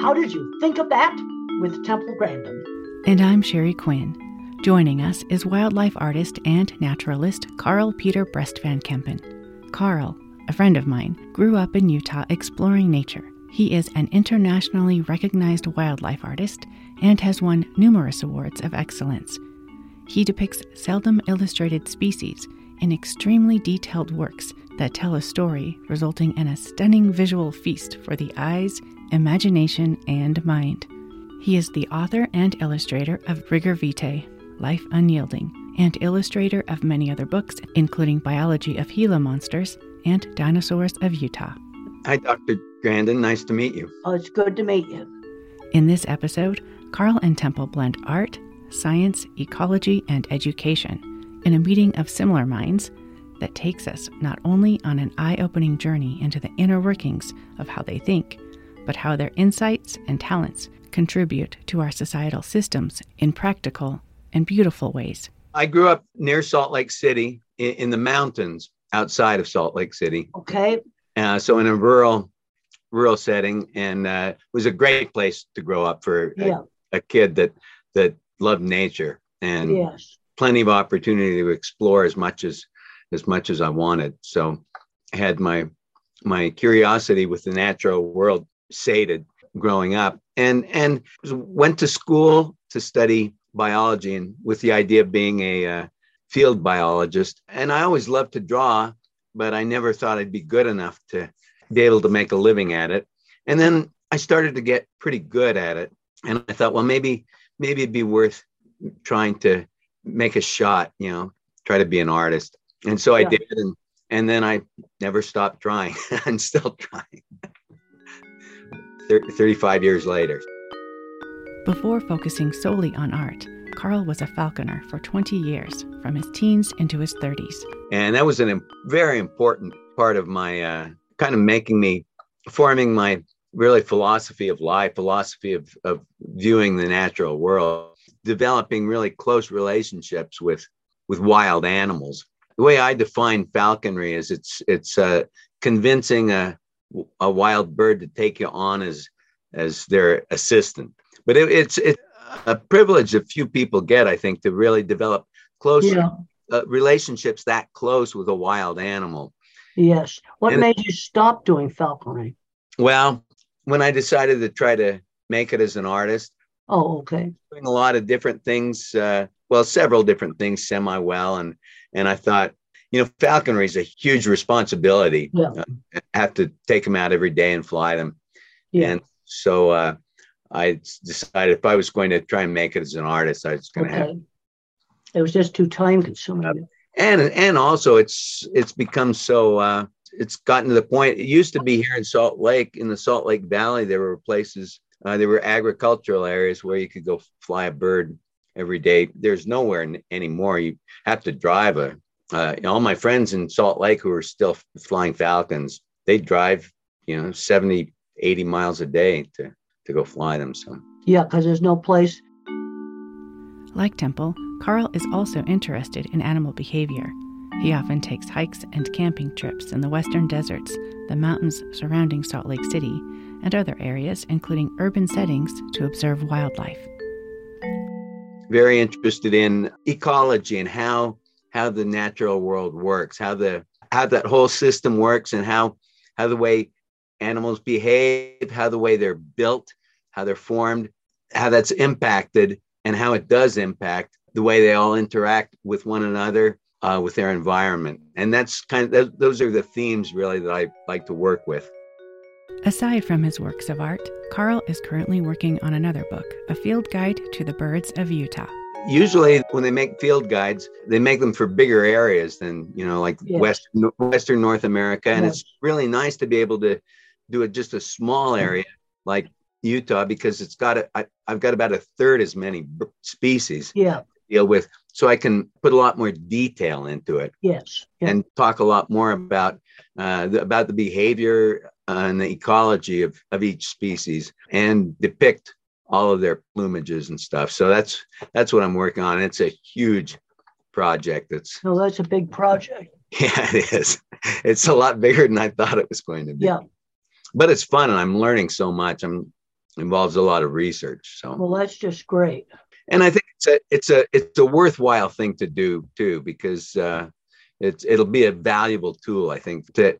How did you think of that? with Temple Grandin. And I'm Sherry Quinn. Joining us is wildlife artist and naturalist Carel Peter Brest Van Kempen. Carel, a friend of mine, grew up in Utah exploring nature. He is an internationally recognized wildlife artist and has won numerous awards of excellence. He depicts seldom illustrated species in extremely detailed works that tell a story, resulting in a stunning visual feast for the eyes, imagination, and mind. He is the author and illustrator of Rigor Vitae, Life Unyielding, and illustrator of many other books, including Biology of Gila Monsters and Dinosaurs of Utah. Hi, Dr. Grandin. Nice to meet you. Oh, it's good to meet you. In this episode, Carel and Temple blend art, science, ecology, and education in a meeting of similar minds that takes us not only on an eye opening journey into the inner workings of how they think, but how their insights and talents contribute to our societal systems in practical and beautiful ways. I grew up near Salt Lake City in, in the mountains outside of Salt Lake City. Okay. Uh, so in a rural rural setting and uh, it was a great place to grow up for Yeah. a, a kid that that loved nature and Yes. plenty of opportunity to explore as much as as much as I wanted. So I had my my curiosity with the natural world sated growing up. And and went to school to study biology and with the idea of being a uh, field biologist. And I always loved to draw but I never thought I'd be good enough to be able to make a living at it. And then I started to get pretty good at it. And I thought well maybe maybe it'd be worth trying to make a shot you know try to be an artist. And so I Yeah. did and and then I never stopped trying I'm still trying Thir- 35 years later Before focusing solely on art, Carel was a falconer for 20 years, from his teens into his 30s. and that was a im- very important part of my uh, kind of making me forming my really philosophy of life philosophy of, of viewing the natural world developing really close relationships with with wild animals the way i define falconry is it's it's uh, convincing a, a wild bird to take you on as as their assistant but it, it's it's a privilege that few people get i think to really develop close Yeah. uh, relationships that close with a wild animal. Yes. What And- made you stop doing falconry? Well, when I decided to try to make it as an artist, Oh, okay. doing a lot of different things, uh, well, several different things semi well, and and I thought, you know, falconry is a huge responsibility. Yeah. Uh, I have to take them out every day and fly them, Yeah. and so uh, I decided if I was going to try and make it as an artist, I was going to have. It was just too time consuming. and and also it's it's become so uh it's gotten to the point it used to be here in salt lake in the salt lake valley there were places uh, there were agricultural areas where you could go fly a bird every day there's nowhere n- anymore you have to drive a uh, all my friends in salt lake who are still flying falcons they drive you know 70 80 miles a day to to go fly them so Yeah, because there's no place. Like Temple, Carel is also interested in animal behavior. He often takes hikes and camping trips in the western deserts, the mountains surrounding Salt Lake City, and other areas, including urban settings, to observe wildlife. very interested in ecology and how how the natural world works, how the how that whole system works, and how how the way animals behave, how the way they're built, how they're formed, how that's impacted, and how it does impact the way they all interact with one another, uh, with their environment, and that's kind of those, those are the themes really that I like to work with. Aside from his works of art, Carel is currently working on another book, a field guide to the birds of Utah. Usually when they make field guides they make them for bigger areas than you know like Yes. west western north america and Yes. it's really nice to be able to do it just a small area like utah because it's got a, I, i've got about a third as many b- species Yeah. to deal with so i can put a lot more detail into it Yes. Yeah. and talk a lot more about uh, the, about the behavior uh, and the ecology of, of each species and depict all of their plumages and stuff. So that's that's what I'm working on. It's a huge project. It's no, that's a big project. yeah, it is. It's a lot bigger than I thought it was going to be. Yeah. But it's fun and I'm learning so much. I'm involves a lot of research. So Well, that's just great. and I think it's a it's a it's a worthwhile thing to do too because uh, it's it'll be a valuable tool I think to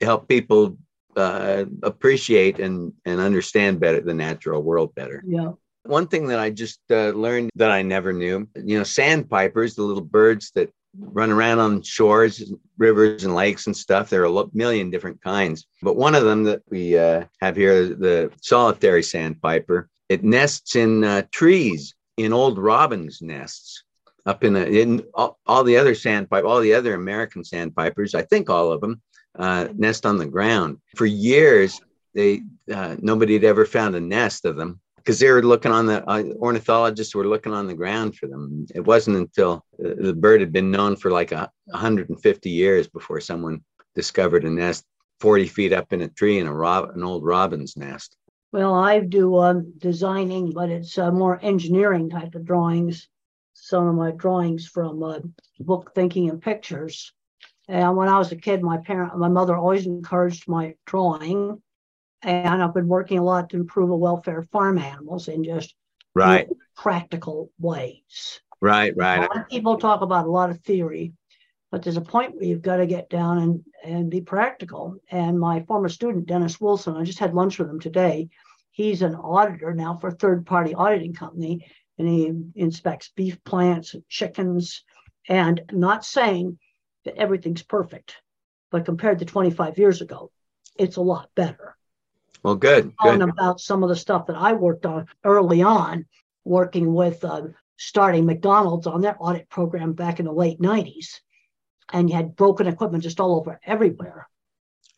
help people uh, appreciate and and understand better the natural world better. Yeah. One thing that I just uh, learned that I never knew, you know, sandpipers, the little birds that run around on shores, rivers, and lakes and stuff. There are a million different kinds, but one of them that we uh, have here, the solitary sandpiper, it nests in uh, trees in old robins' nests. Up in, the, in all, all the other sandpiper, all the other American sandpipers, I think all of them uh, nest on the ground. For years, they uh, nobody had ever found a nest of them because they were looking on the uh, ornithologists were looking on the ground for them. It wasn't until uh, the bird had been known for like a 150 years before someone discovered a nest 40 feet up in a tree in a rob, an old robin's nest. Well, I do um, designing, but it's uh, more engineering type of drawings. Some of my drawings from uh, book Thinking in Pictures. And when I was a kid, my parent, my mother always encouraged my drawing, and I've been working a lot to improve the welfare of farm animals in just Right, practical ways. right, right. A lot of people talk about a lot of theory, but there's a point where you've got to get down and, and be practical. And my former student, Dennis Wilson, I just had lunch with him today. He's an auditor now for a third party auditing company, and he inspects beef plants and chickens. And not saying everything's perfect, but compared to 25 years ago, it's a lot better Well, good, good. about some of the stuff that I worked on early on, working with uh, starting McDonald's on their audit program back in the late 90s. And you had broken equipment just all over everywhere.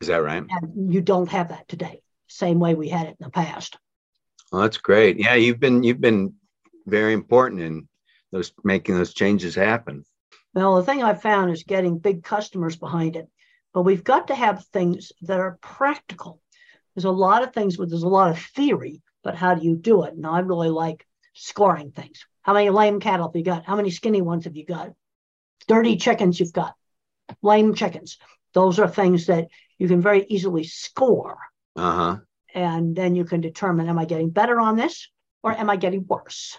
Is that right? And you don't have that today, same way we had it in the past. Well, that's great. Yeah, you've been you've been very important in those making those changes happen. Well, the thing I've found is getting big customers behind it, but we've got to have things that are practical. There's a lot of things where there's a lot of theory, but how do you do it? And I really like scoring things. How many lame cattle have you got? How many skinny ones have you got? Dirty chickens you've got, lame chickens. Those are things that you can very easily score. Uh huh. And then you can determine am I getting better on this or am I getting worse?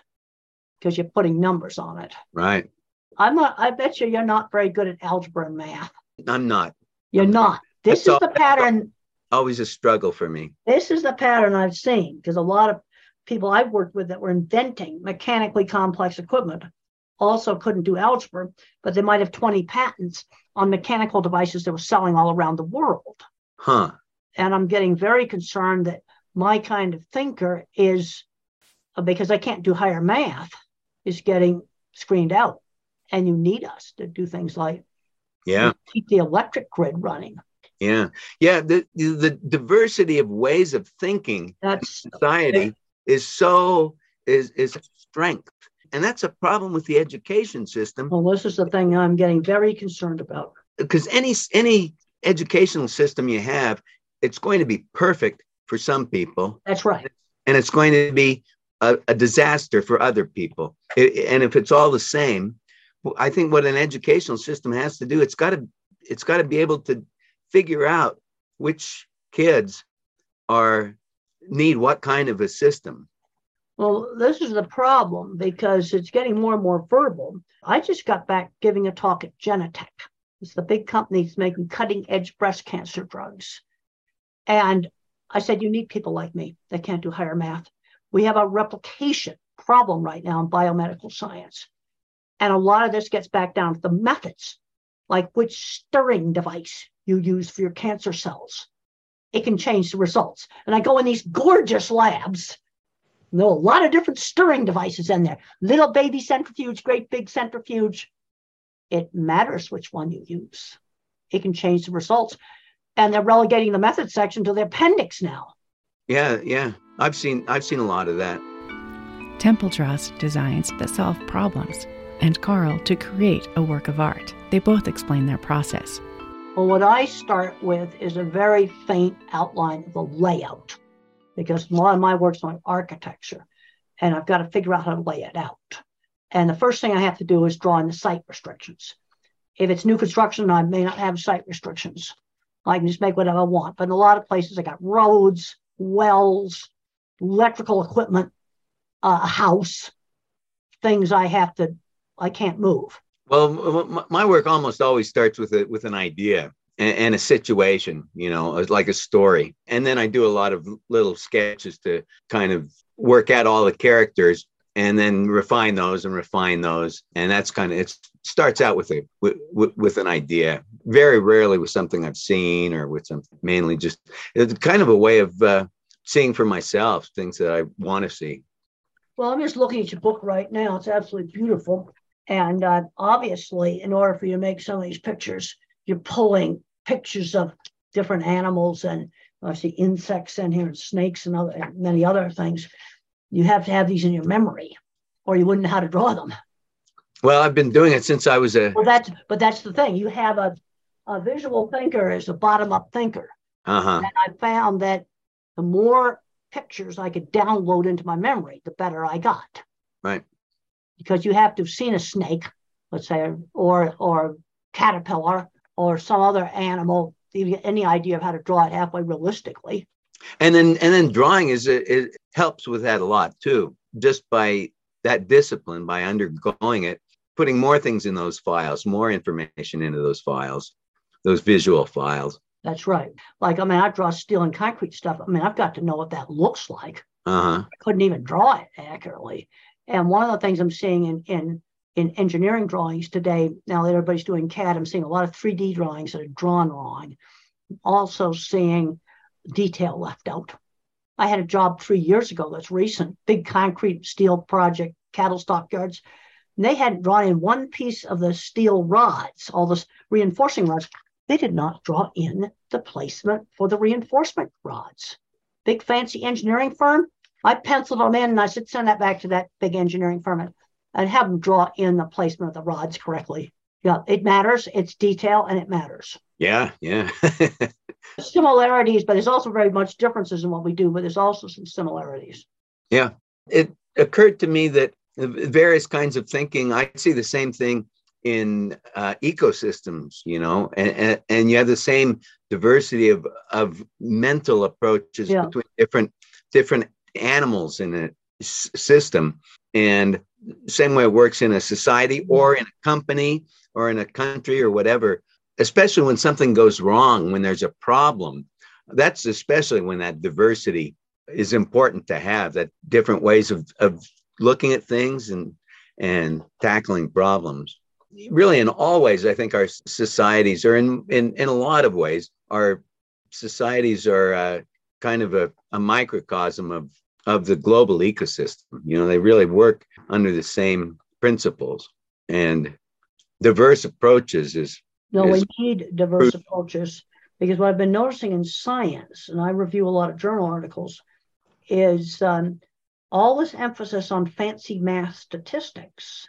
Because you're putting numbers on it. Right. I'm not, I bet you you're not very good at algebra and math. I'm not You're not. This That's is the pattern. always a struggle for me. This is the pattern I've seen because a lot of people I've worked with that were inventing mechanically complex equipment also couldn't do algebra, but they might have 20 patents on mechanical devices that were selling all around the world. Huh. And I'm getting very concerned that my kind of thinker is because I can't do higher math, is getting screened out. And you need us to do things like Yeah. keep the electric grid running. Yeah. Yeah. The the diversity of ways of thinking That's society is so is is strength. And that's a problem with the education system well, this is the thing I'm getting very concerned about. because any any educational system you have, it's going to be perfect for some people That's right. and it's going to be a, a disaster for other people. It- and if it's all the same, I think what an educational system has to do, it's got to it's got to be able to figure out which kids are need what kind of a system. Well, this is the problem because it's getting more and more verbal. I just got back giving a talk at Genentech. It's the big company that's making cutting edge breast cancer drugs. And I said, you need people like me that can't do higher math. We have a replication problem right now in biomedical science. And a lot of this gets back down to the methods, like which stirring device you use for your cancer cells. It can change the results. And I go in these gorgeous labs no, a lot of different stirring devices in there. Little baby centrifuge, great big centrifuge. It matters which one you use. It can change the results. And they're relegating the method section to the appendix now. Yeah, yeah. I've seen I've seen a lot of that. Temple Trust designs that solve problems, and Carel to create a work of art. They both explain their process. Well, what I start with is a very faint outline of the layout because a lot of my work's on architecture and I've got to figure out how to lay it out. And the first thing I have to do is draw in the site restrictions. If it's new construction, I may not have site restrictions. I can just make whatever I want. But in a lot of places, I got roads, wells, electrical equipment, uh, a house, things I have to, I can't move. Well, my work almost always starts with a with an idea and, a situation, you know, like a story, and then I do a lot of little sketches to kind of work out all the characters and then refine those and refine those. And that's kind of it starts out with a with, with, an idea. Very rarely with something i've seen or with something mainly just it's kind of a way of uh, seeing for myself things that i want to see. Well i'm just looking at your book right now. It's absolutely beautiful and uh, obviously in order for you to make some of these pictures you're pulling pictures of different animals and I see insects in here and snakes and other and many other things you have to have these in your memory or you wouldn't know how to draw them. Well, I've been doing it since I was a. Well, that's but that's the thing. You have a, a visual thinker as a bottom up thinker. Uh-huh. And I found that the more pictures I could download into my memory, the better I got. Right. Because you have to have seen a snake, let's say, or or caterpillar or some other animal, any idea of how to draw it halfway realistically. And then and then drawing is it, it helps with that a lot too just by that discipline by undergoing it putting more things in those files more information into those files those visual files. That's right. Like i mean i draw steel and concrete stuff. I mean i've got to know what that looks like. Uh-huh. i couldn't even draw it accurately and one of the things i'm seeing in in in engineering drawings today now that everybody's doing cad i'm seeing a lot of 3d drawings that are drawn wrong also seeing detail left out. I had a job three years ago that's recent, big concrete steel project, cattle stockyards. And they hadn't drawn in one piece of the steel rods, all the reinforcing rods. They did not draw in the placement for the reinforcement rods. Big fancy engineering firm. I penciled them in and I said, send that back to that big engineering firm and, have them draw in the placement of the rods correctly. Yeah, it matters. It's detail and it matters. Yeah, yeah. similarities, but there's also very much differences in what we do, but there's also some similarities. Yeah. It occurred to me that various kinds of thinking, I see the same thing in uh, ecosystems, you know, and, and, and, you have the same diversity of, of mental approaches yeah. between different different animals in a s- system. And same way it works in a society or in a company or in a country or whatever especially when something goes wrong, when there's a problem. That's especially when that diversity is important to have, that different ways of, of looking at things and, and tackling problems. Really, in all ways, I think our societies, are in, in, in a lot of ways, our societies are uh, kind of a, a microcosm of, of the global ecosystem. You know, they really work under the same principles. And diverse approaches is no, we need diverse approaches because what I've been noticing in science, and I review a lot of journal articles, is um, all this emphasis on fancy math statistics,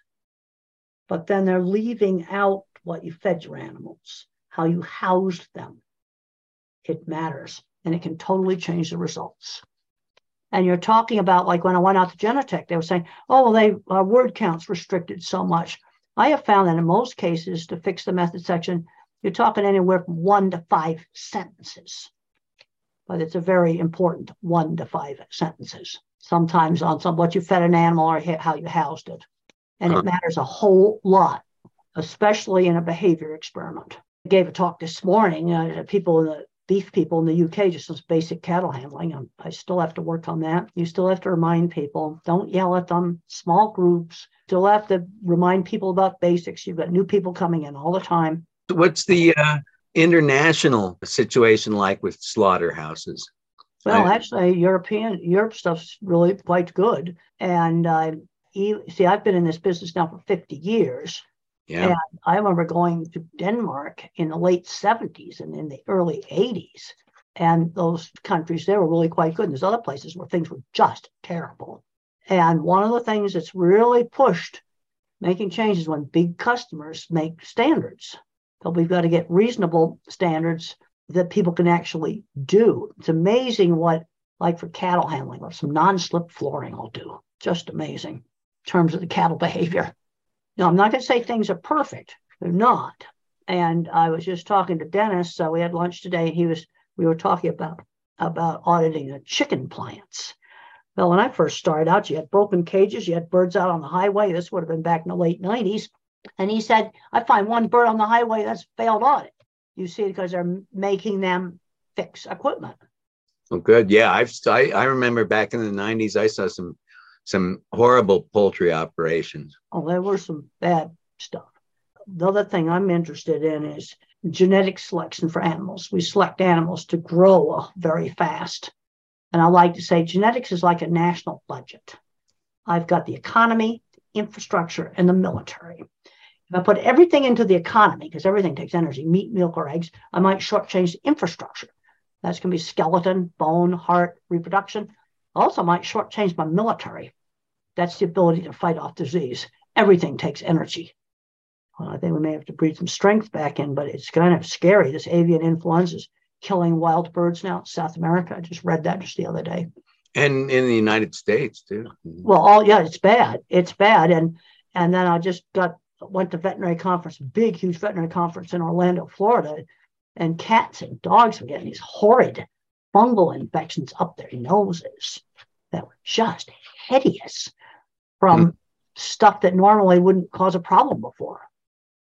but then they're leaving out what you fed your animals, how you housed them. It matters, and it can totally change the results. And you're talking about like when I went out to Genentech, they were saying, "Oh, well, they our word counts restricted so much." I have found that in most cases, to fix the method section, you're talking anywhere from one to five sentences. But it's a very important one to five sentences, sometimes on some what you fed an animal or how you housed it. And it matters a whole lot, especially in a behavior experiment. I gave a talk this morning uh, to people in the beef people in the UK, just as basic cattle handling. I'm, I still have to work on that. You still have to remind people don't yell at them, small groups. Still have to remind people about basics. You've got new people coming in all the time. What's the uh, international situation like with slaughterhouses? Well, I, actually, European Europe stuff's really quite good. And uh, see, I've been in this business now for 50 years. Yeah. And I remember going to Denmark in the late 70s and in the early 80s. And those countries, they were really quite good. And there's other places where things were just terrible. And one of the things that's really pushed making changes when big customers make standards. But we've got to get reasonable standards that people can actually do. It's amazing what, like for cattle handling or some non slip flooring will do. Just amazing in terms of the cattle behavior. Now, I'm not going to say things are perfect. They're not. And I was just talking to Dennis. So we had lunch today. and He was, we were talking about, about auditing the chicken plants. Well, when I first started out, you had broken cages, you had birds out on the highway. This would have been back in the late 90s. And he said, I find one bird on the highway that's failed audit. You see, because they're making them fix equipment. Oh, good. Yeah, I've I, I remember back in the '90s, I saw some some horrible poultry operations. Oh, there were some bad stuff. The other thing I'm interested in is genetic selection for animals. We select animals to grow very fast. And I like to say genetics is like a national budget. I've got the economy, the infrastructure, and the military. If I put everything into the economy, because everything takes energy, meat, milk, or eggs, I might shortchange the infrastructure. That's going to be skeleton, bone, heart, reproduction. I also might shortchange my military. That's the ability to fight off disease. Everything takes energy. Well, I think we may have to breathe some strength back in, but it's kind of scary. This avian influenza is killing wild birds now in South America. I just read that just the other day. And in the United States too. Well, all yeah, it's bad. It's bad. And and then I just got went to veterinary conference, big, huge veterinary conference in Orlando, Florida, and cats and dogs were getting these horrid fungal infections up their noses that were just hideous from mm. stuff that normally wouldn't cause a problem before.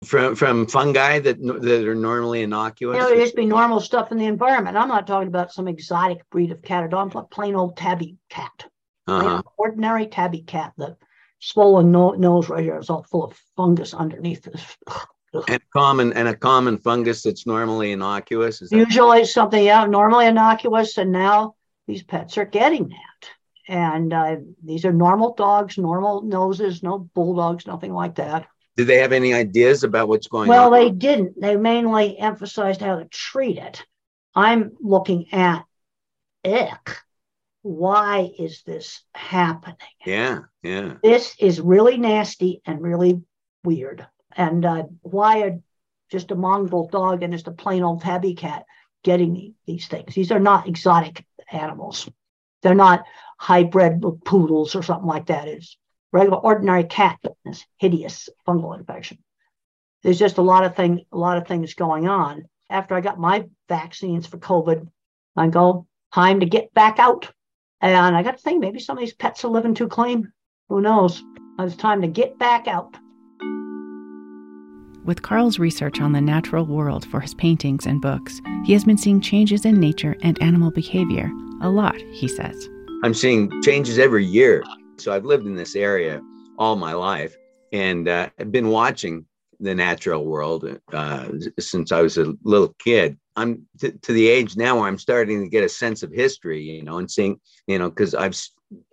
From from fungi that that are normally innocuous. You know, just be normal stuff in the environment. I'm not talking about some exotic breed of cat or dog, but plain old tabby cat, uh-huh. ordinary tabby cat. The swollen no- nose right here is all full of fungus underneath this. and common and a common fungus that's normally innocuous. Is Usually that- something yeah, normally innocuous, and now these pets are getting that. And uh, these are normal dogs, normal noses, no bulldogs, nothing like that. Did they have any ideas about what's going well, on? Well, they didn't. They mainly emphasized how to treat it. I'm looking at ick. Why is this happening? Yeah, yeah. This is really nasty and really weird. And uh, why are just a mongrel dog and just a plain old tabby cat getting these things? These are not exotic animals. They're not hybrid poodles or something like that. It's regular ordinary cat this hideous fungal infection. There's just a lot of thing, a lot of things going on. After I got my vaccines for COVID, I go, time to get back out. And I got to think maybe some of these pets are living too clean. Who knows? It's time to get back out. With Carel's research on the natural world for his paintings and books, he has been seeing changes in nature and animal behavior a lot, he says. I'm seeing changes every year. So I've lived in this area all my life and uh, I've been watching the natural world uh, since I was a little kid. I'm t- to the age now where I'm starting to get a sense of history, you know, and seeing, you know, because I've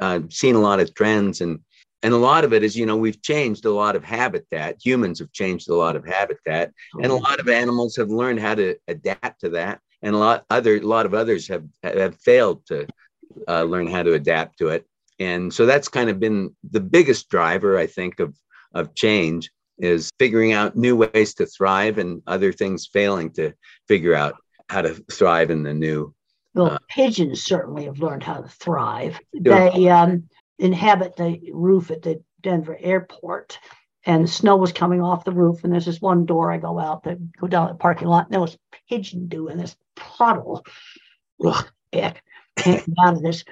uh, seen a lot of trends and and a lot of it is, you know, we've changed a lot of habitat. Humans have changed a lot of habitat, and a lot of animals have learned how to adapt to that, and a lot other a lot of others have have failed to uh, learn how to adapt to it. And so that's kind of been the biggest driver i think of of change is figuring out new ways to thrive and other things failing to figure out how to thrive in the new well uh, pigeons certainly have learned how to thrive. They um, inhabit the roof at the denver airport and snow was coming off the roof and there's this one door i go out that go down the parking lot and there was pigeon dew in this puddle Ugh, heck can't get out of this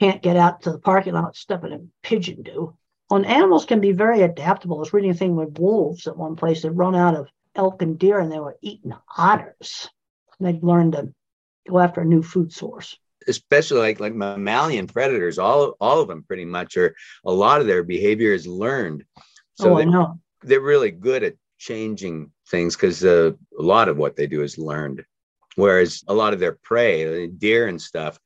can't get out to the parking lot, stepping in pigeon dew. Well, animals can be very adaptable. I was reading a thing with wolves at one place. They'd run out of elk and deer and they were eating otters. And they'd learned to go after a new food source. Especially like like mammalian predators, all all of them pretty much are a lot of their behavior is learned. So oh, I know. They're really good at changing things because uh, a lot of what they do is learned. Whereas a lot of their prey, deer and stuff,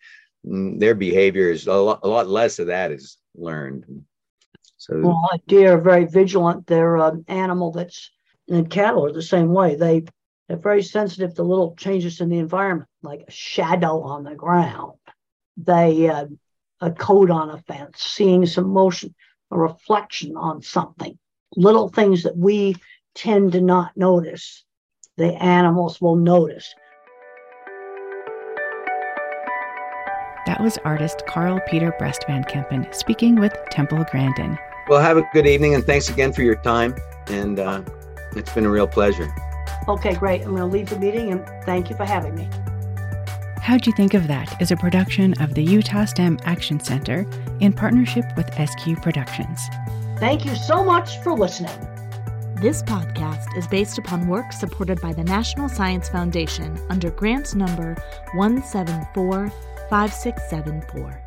Mm, their behavior is a lot, a lot less of that is learned. So, well, deer are very vigilant. They're an animal that's, and cattle are the same way. They are very sensitive to little changes in the environment, like a shadow on the ground. They, uh, a coat on a fence, seeing some motion, a reflection on something, little things that we tend to not notice, the animals will notice. That was artist Carel Peter Brest Van Kempen speaking with Temple Grandin. Well, have a good evening and thanks again for your time. And uh, it's been a real pleasure. Okay, great. I'm going to leave the meeting and thank you for having me. How'd You Think of That is a production of the Utah STEM Action Center in partnership with SQ Productions. Thank you so much for listening. This podcast is based upon work supported by the National Science Foundation under grant number 1745674.